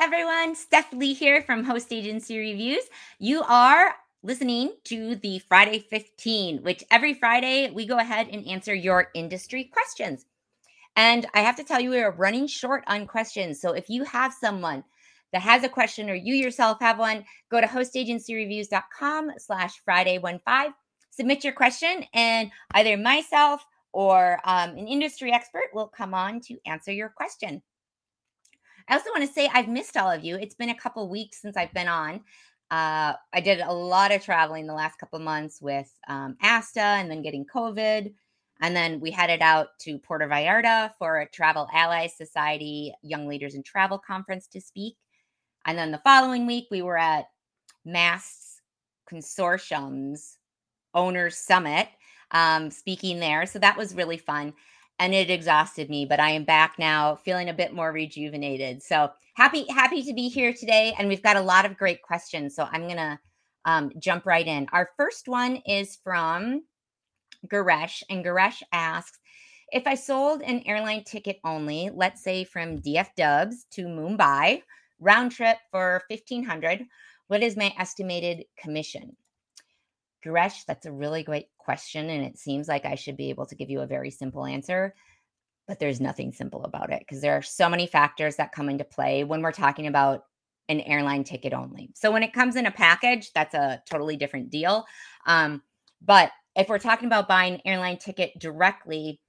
everyone. Steph Lee here from Host Agency Reviews. You are listening to the Friday 15, which every Friday we go ahead and answer your industry questions. And I have to tell you, we are running short on questions. So if you have someone that has a question or you yourself have one, go to hostagencyreviews.com slash Friday15. Submit your question, and either myself or um, an industry expert will come on to answer your question. I also want to say I've missed all of you. It's been a couple weeks since I've been on. Uh, I did a lot of traveling the last couple months with um, ASTA and then getting COVID. And then we headed out to Puerto Vallarta for a Travel Allies Society Young Leaders in Travel Conference to speak. And then the following week, we were at MAST's Consortium's Owners Summit um, speaking there. So that was really fun and it exhausted me but i am back now feeling a bit more rejuvenated. So happy happy to be here today and we've got a lot of great questions so i'm gonna um, jump right in. Our first one is from Garesh and Garesh asks if i sold an airline ticket only let's say from df dubs to mumbai round trip for 1500 what is my estimated commission Garesh, that's a really great question. And it seems like I should be able to give you a very simple answer, but there's nothing simple about it because there are so many factors that come into play when we're talking about an airline ticket only. So when it comes in a package, that's a totally different deal. Um, but if we're talking about buying an airline ticket directly,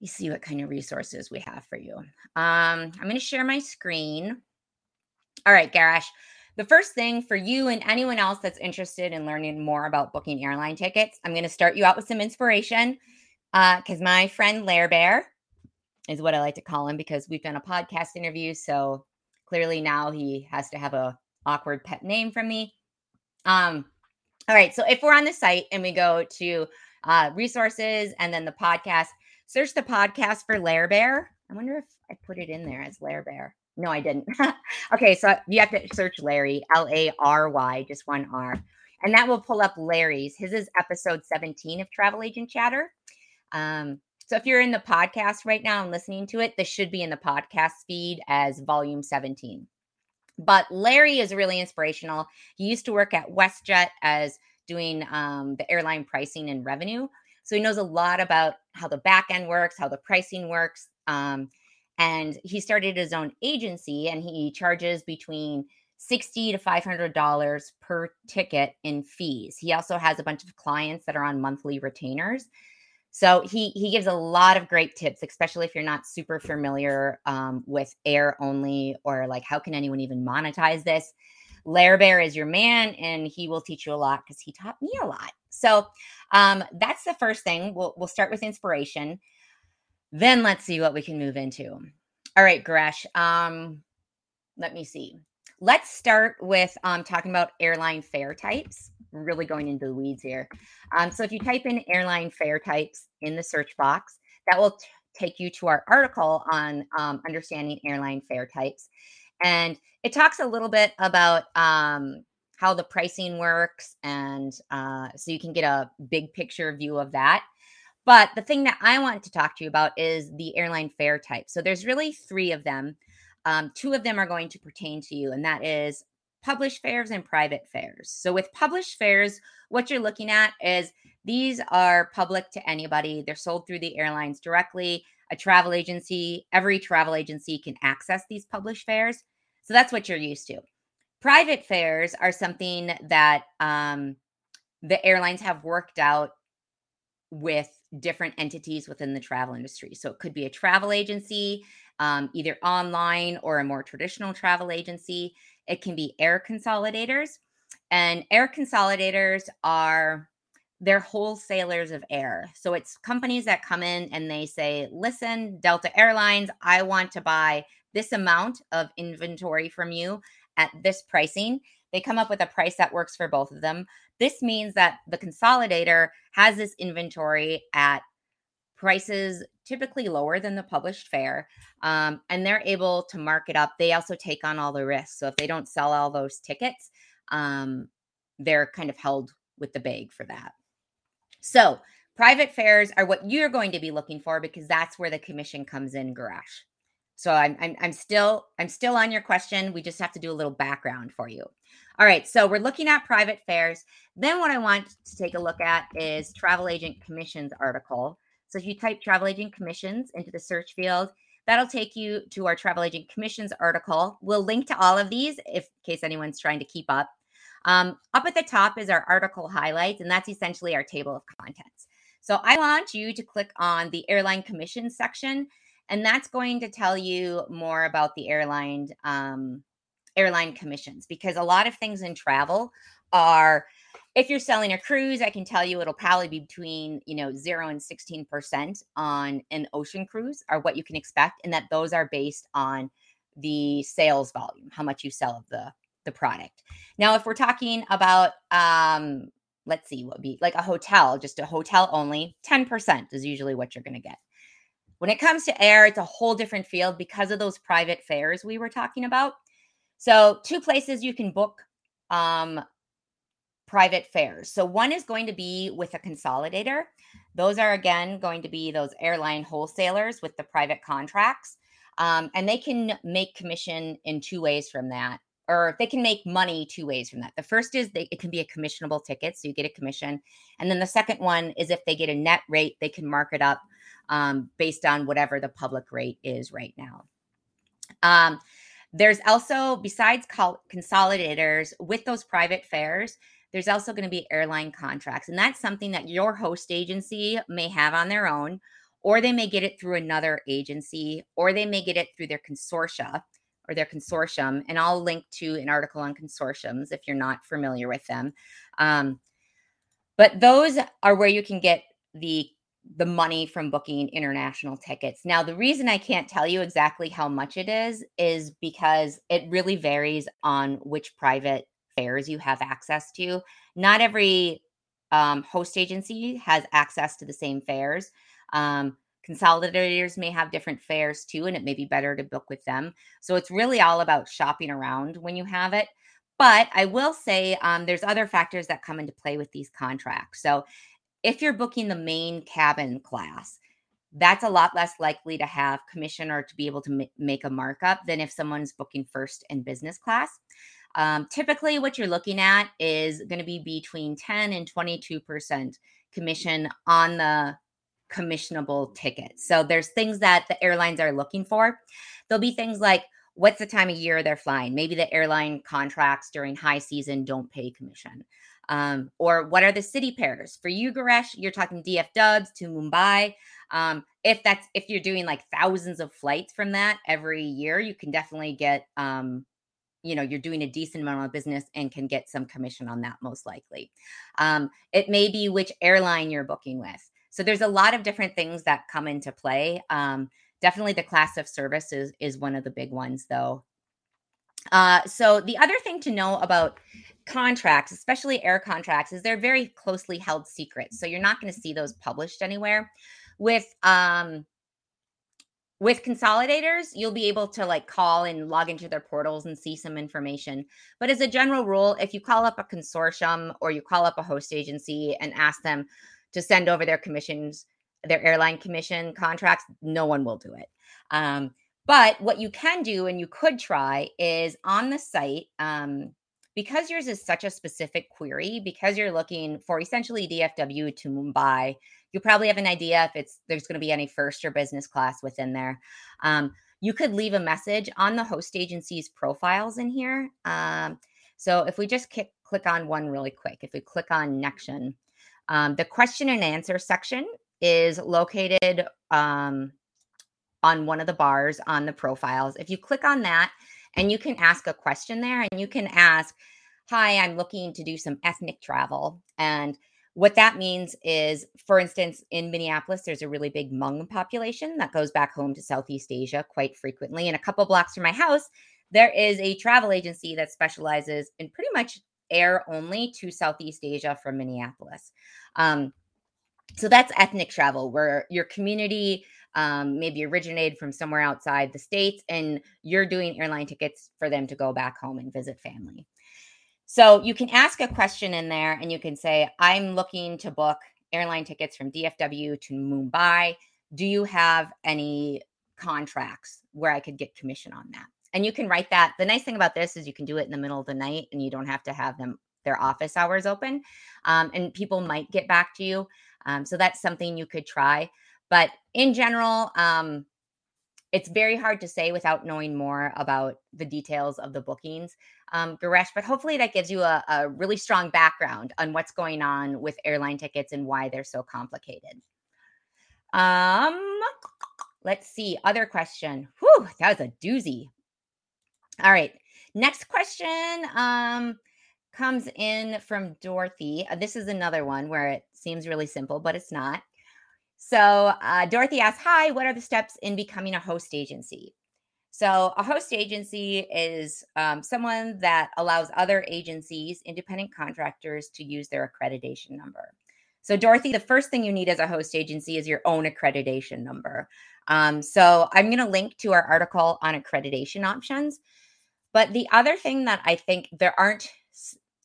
you see what kind of resources we have for you. Um, I'm going to share my screen. All right, Garash. The first thing for you and anyone else that's interested in learning more about booking airline tickets, I'm going to start you out with some inspiration because uh, my friend Lair Bear is what I like to call him because we've done a podcast interview. So clearly now he has to have a awkward pet name from me. Um, all right. So if we're on the site and we go to uh, resources and then the podcast, search the podcast for Lair Bear. I wonder if I put it in there as Lair Bear. No, I didn't. okay, so you have to search Larry, L A R Y, just one R. And that will pull up Larry's. His is episode 17 of Travel Agent Chatter. Um, so if you're in the podcast right now and listening to it, this should be in the podcast feed as volume 17. But Larry is really inspirational. He used to work at WestJet as doing um, the airline pricing and revenue. So he knows a lot about how the back end works, how the pricing works. Um, and he started his own agency and he charges between 60 to 500 dollars per ticket in fees. He also has a bunch of clients that are on monthly retainers. So he he gives a lot of great tips especially if you're not super familiar um, with air only or like how can anyone even monetize this? Lair Bear is your man and he will teach you a lot because he taught me a lot. So um, that's the first thing. We'll, we'll start with inspiration then let's see what we can move into. All right, Gresh. Um, let me see. Let's start with um, talking about airline fare types. Really going into the weeds here. Um, so if you type in airline fare types in the search box, that will t- take you to our article on um, understanding airline fare types. And it talks a little bit about um, how the pricing works. And uh, so you can get a big picture view of that. But the thing that I want to talk to you about is the airline fare type. So there's really three of them. Um, two of them are going to pertain to you, and that is published fares and private fares. So with published fares, what you're looking at is these are public to anybody. They're sold through the airlines directly. A travel agency, every travel agency can access these published fares. So that's what you're used to. Private fares are something that um, the airlines have worked out with different entities within the travel industry. So it could be a travel agency, um, either online or a more traditional travel agency. It can be air consolidators. And air consolidators are they're wholesalers of air. So it's companies that come in and they say, listen, Delta Airlines, I want to buy this amount of inventory from you at this pricing. They come up with a price that works for both of them. This means that the consolidator has this inventory at prices typically lower than the published fare um, and they're able to mark it up. They also take on all the risks. So if they don't sell all those tickets um, they're kind of held with the bag for that. So private fares are what you're going to be looking for because that's where the commission comes in Garesh so I'm, I'm I'm still I'm still on your question. We just have to do a little background for you. All right, so we're looking at private fares. Then what I want to take a look at is travel agent commissions article. So if you type travel agent commissions into the search field, that'll take you to our travel agent commissions article. We'll link to all of these if in case anyone's trying to keep up. Um, up at the top is our article highlights, and that's essentially our table of contents. So I want you to click on the airline commission section, and that's going to tell you more about the airline um, airline commissions because a lot of things in travel are if you're selling a cruise i can tell you it'll probably be between you know 0 and 16% on an ocean cruise are what you can expect and that those are based on the sales volume how much you sell of the the product. Now if we're talking about um let's see what would be like a hotel just a hotel only 10% is usually what you're going to get when it comes to air it's a whole different field because of those private fares we were talking about so, two places you can book um, private fares. So, one is going to be with a consolidator. Those are, again, going to be those airline wholesalers with the private contracts. Um, and they can make commission in two ways from that, or they can make money two ways from that. The first is they, it can be a commissionable ticket, so you get a commission. And then the second one is if they get a net rate, they can mark it up um, based on whatever the public rate is right now. Um, there's also, besides consolidators with those private fares, there's also going to be airline contracts. And that's something that your host agency may have on their own, or they may get it through another agency, or they may get it through their consortia or their consortium. And I'll link to an article on consortiums if you're not familiar with them. Um, but those are where you can get the the money from booking international tickets. Now, the reason I can't tell you exactly how much it is is because it really varies on which private fares you have access to. Not every um, host agency has access to the same fares. Um, consolidators may have different fares too, and it may be better to book with them. So it's really all about shopping around when you have it. But I will say um, there's other factors that come into play with these contracts. So if you're booking the main cabin class, that's a lot less likely to have commission or to be able to m- make a markup than if someone's booking first and business class. Um, typically, what you're looking at is going to be between 10 and 22% commission on the commissionable ticket. So there's things that the airlines are looking for. There'll be things like what's the time of year they're flying? Maybe the airline contracts during high season don't pay commission. Um, or what are the city pairs for you, Garesh? You're talking DF Dubs to Mumbai. Um, if that's if you're doing like thousands of flights from that every year, you can definitely get um, you know you're doing a decent amount of business and can get some commission on that most likely um, it may be which airline you're booking with so there's a lot of different things that come into play um, definitely the class of service is, is one of the big ones though uh, so the other thing to know about contracts, especially air contracts, is they're very closely held secrets. So you're not going to see those published anywhere. With um with consolidators, you'll be able to like call and log into their portals and see some information. But as a general rule, if you call up a consortium or you call up a host agency and ask them to send over their commissions, their airline commission contracts, no one will do it. Um, but what you can do and you could try is on the site, um, because yours is such a specific query, because you're looking for essentially DFW to Mumbai, you probably have an idea if it's there's going to be any first or business class within there. Um, you could leave a message on the host agency's profiles in here. Um, so if we just click, click on one really quick, if we click on Nexion, um, the question and answer section is located um, on one of the bars on the profiles. If you click on that, and you can ask a question there and you can ask, Hi, I'm looking to do some ethnic travel. And what that means is, for instance, in Minneapolis, there's a really big Hmong population that goes back home to Southeast Asia quite frequently. And a couple blocks from my house, there is a travel agency that specializes in pretty much air only to Southeast Asia from Minneapolis. Um, so that's ethnic travel, where your community um, maybe originated from somewhere outside the states, and you're doing airline tickets for them to go back home and visit family. So you can ask a question in there, and you can say, "I'm looking to book airline tickets from DFW to Mumbai. Do you have any contracts where I could get commission on that. And you can write that. The nice thing about this is you can do it in the middle of the night and you don't have to have them their office hours open. Um, and people might get back to you. Um, so that's something you could try. But in general, um, it's very hard to say without knowing more about the details of the bookings, um, Garesh. But hopefully, that gives you a, a really strong background on what's going on with airline tickets and why they're so complicated. Um, let's see. Other question. Whew, that was a doozy. All right. Next question um, comes in from Dorothy. Uh, this is another one where it seems really simple, but it's not. So uh, Dorothy asks, Hi, what are the steps in becoming a host agency? So, a host agency is um, someone that allows other agencies, independent contractors, to use their accreditation number. So, Dorothy, the first thing you need as a host agency is your own accreditation number. Um, so, I'm going to link to our article on accreditation options. But the other thing that I think there aren't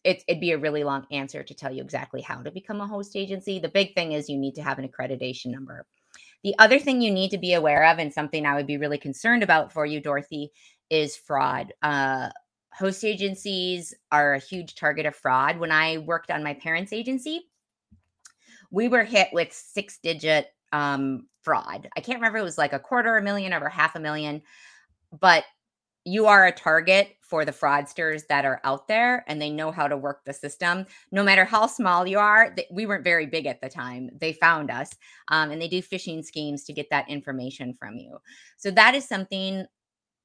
it, would be a really long answer to tell you exactly how to become a host agency. The big thing is you need to have an accreditation number. The other thing you need to be aware of, and something I would be really concerned about for you, Dorothy, is fraud. Uh, host agencies are a huge target of fraud. When I worked on my parents' agency, we were hit with six digit um, fraud. I can't remember it was like a quarter a million or half a million, but you are a target for the fraudsters that are out there and they know how to work the system. No matter how small you are we weren't very big at the time. They found us um, and they do phishing schemes to get that information from you. So that is something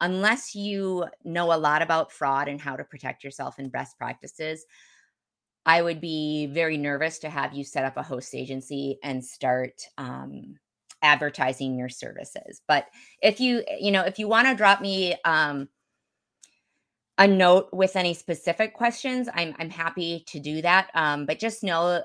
unless you know a lot about fraud and how to protect yourself and best practices i would be very nervous to have you set up a host agency and start um, advertising your services but if you you know if you want to drop me um, a note with any specific questions, I'm I'm happy to do that. Um, but just know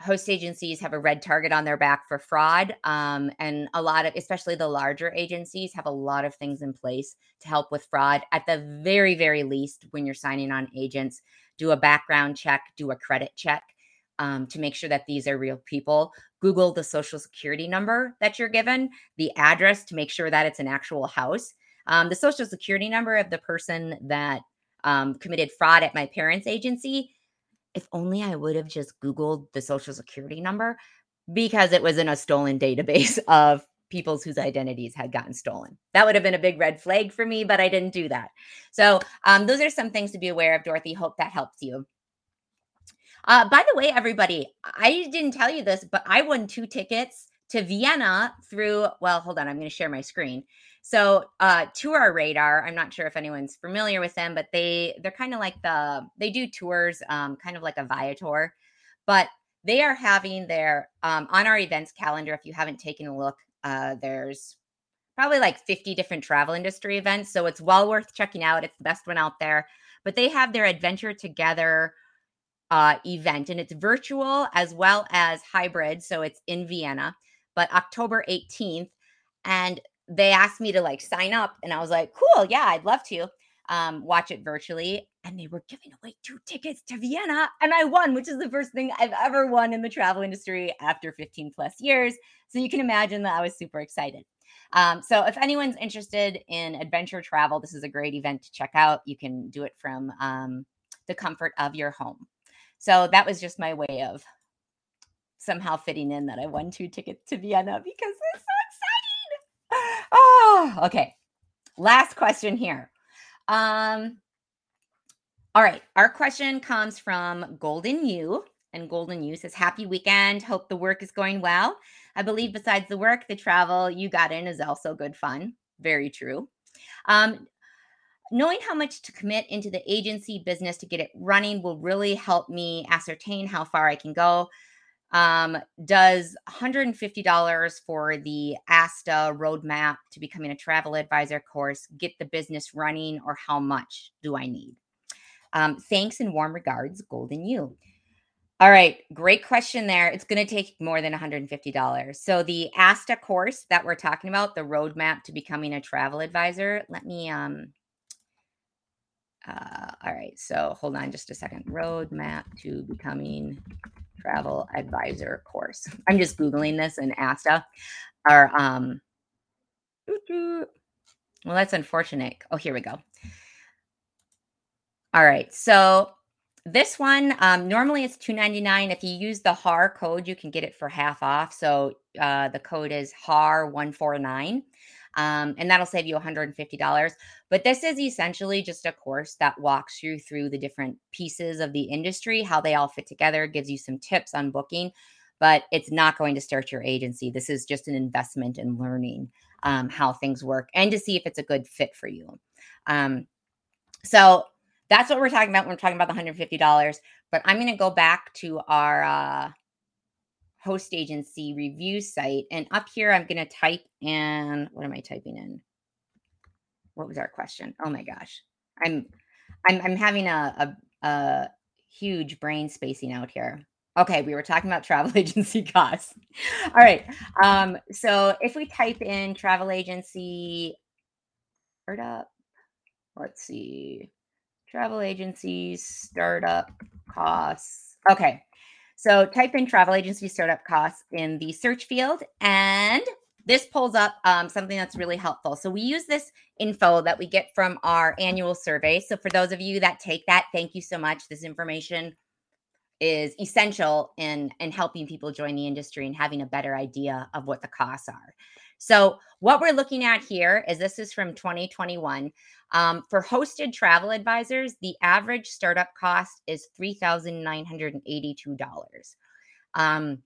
host agencies have a red target on their back for fraud um, and a lot of especially the larger agencies have a lot of things in place to help with fraud at the very very least when you're signing on agents do a background check do a credit check um, to make sure that these are real people google the social security number that you're given the address to make sure that it's an actual house um, the social security number of the person that um, committed fraud at my parents' agency. If only I would have just Googled the social security number because it was in a stolen database of people's whose identities had gotten stolen. That would have been a big red flag for me, but I didn't do that. So, um, those are some things to be aware of, Dorothy. Hope that helps you. Uh, by the way, everybody, I didn't tell you this, but I won two tickets to Vienna through, well, hold on, I'm going to share my screen. So, uh, Tour Radar, I'm not sure if anyone's familiar with them, but they they're kind of like the they do tours, um, kind of like a Viator, but they are having their um, on our events calendar. If you haven't taken a look, uh, there's probably like 50 different travel industry events, so it's well worth checking out. It's the best one out there. But they have their Adventure Together uh, event, and it's virtual as well as hybrid. So it's in Vienna, but October 18th. And they asked me to like sign up and I was like, cool, yeah, I'd love to um, watch it virtually. And they were giving away two tickets to Vienna and I won, which is the first thing I've ever won in the travel industry after 15 plus years. So you can imagine that I was super excited. Um, so if anyone's interested in adventure travel, this is a great event to check out. You can do it from um, the comfort of your home. So that was just my way of somehow fitting in that I won two tickets to Vienna because it's so exciting. oh, okay. Last question here. Um, all right. Our question comes from Golden U. And Golden U says, Happy weekend. Hope the work is going well. I believe besides the work, the travel you got in is also good fun. Very true. Um, knowing how much to commit into the agency business to get it running will really help me ascertain how far I can go um, does $150 for the ASTA roadmap to becoming a travel advisor course get the business running, or how much do I need? Um, thanks and warm regards, Golden U. All right, great question there. It's going to take more than $150. So the ASTA course that we're talking about, the roadmap to becoming a travel advisor, let me um uh, all right, so hold on just a second. Roadmap to becoming travel advisor course. I'm just Googling this in ASTA. Our um Well, that's unfortunate. Oh, here we go. All right. So this one, um, normally it's two ninety nine. If you use the HAR code, you can get it for half off. So uh, the code is HAR149. Um, and that'll save you $150. But this is essentially just a course that walks you through the different pieces of the industry, how they all fit together, gives you some tips on booking, but it's not going to start your agency. This is just an investment in learning um, how things work and to see if it's a good fit for you. Um, so that's what we're talking about when we're talking about the $150. But I'm going to go back to our uh, host agency review site. And up here, I'm going to type in what am I typing in? What was our question? Oh my gosh. I'm I'm I'm having a a, a huge brain spacing out here. Okay, we were talking about travel agency costs. All right. Um, so if we type in travel agency startup, let's see, travel agencies startup costs. Okay. So type in travel agency startup costs in the search field, and this pulls up um, something that's really helpful. So we use this info that we get from our annual survey. So for those of you that take that, thank you so much. This information is essential in in helping people join the industry and having a better idea of what the costs are. So what we're looking at here is this is from 2021. Um, for hosted travel advisors, the average startup cost is $3,982. Um,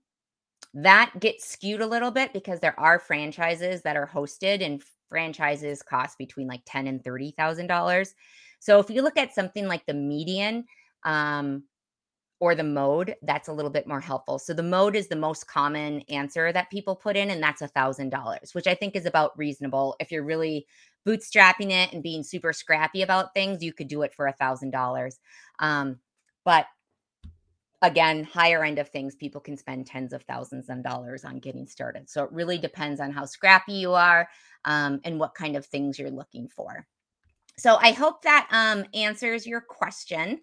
that gets skewed a little bit because there are franchises that are hosted and franchises cost between like ten and thirty thousand dollars. So if you look at something like the median, um, or the mode, that's a little bit more helpful. So the mode is the most common answer that people put in, and that's a thousand dollars, which I think is about reasonable. If you're really bootstrapping it and being super scrappy about things, you could do it for a thousand dollars. Um, but again, higher end of things, people can spend tens of thousands of dollars on getting started. So it really depends on how scrappy you are um, and what kind of things you're looking for. So I hope that um, answers your question.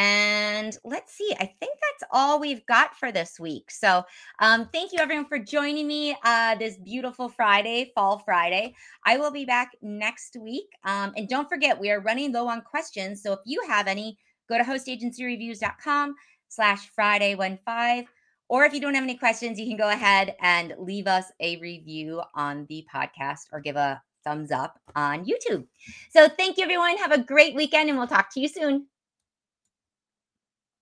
And let's see, I think that's all we've got for this week. So, um, thank you everyone for joining me uh, this beautiful Friday, Fall Friday. I will be back next week. Um, and don't forget, we are running low on questions. So, if you have any, go to hostagencyreviews.com slash Friday one five. Or if you don't have any questions, you can go ahead and leave us a review on the podcast or give a thumbs up on YouTube. So, thank you everyone. Have a great weekend, and we'll talk to you soon.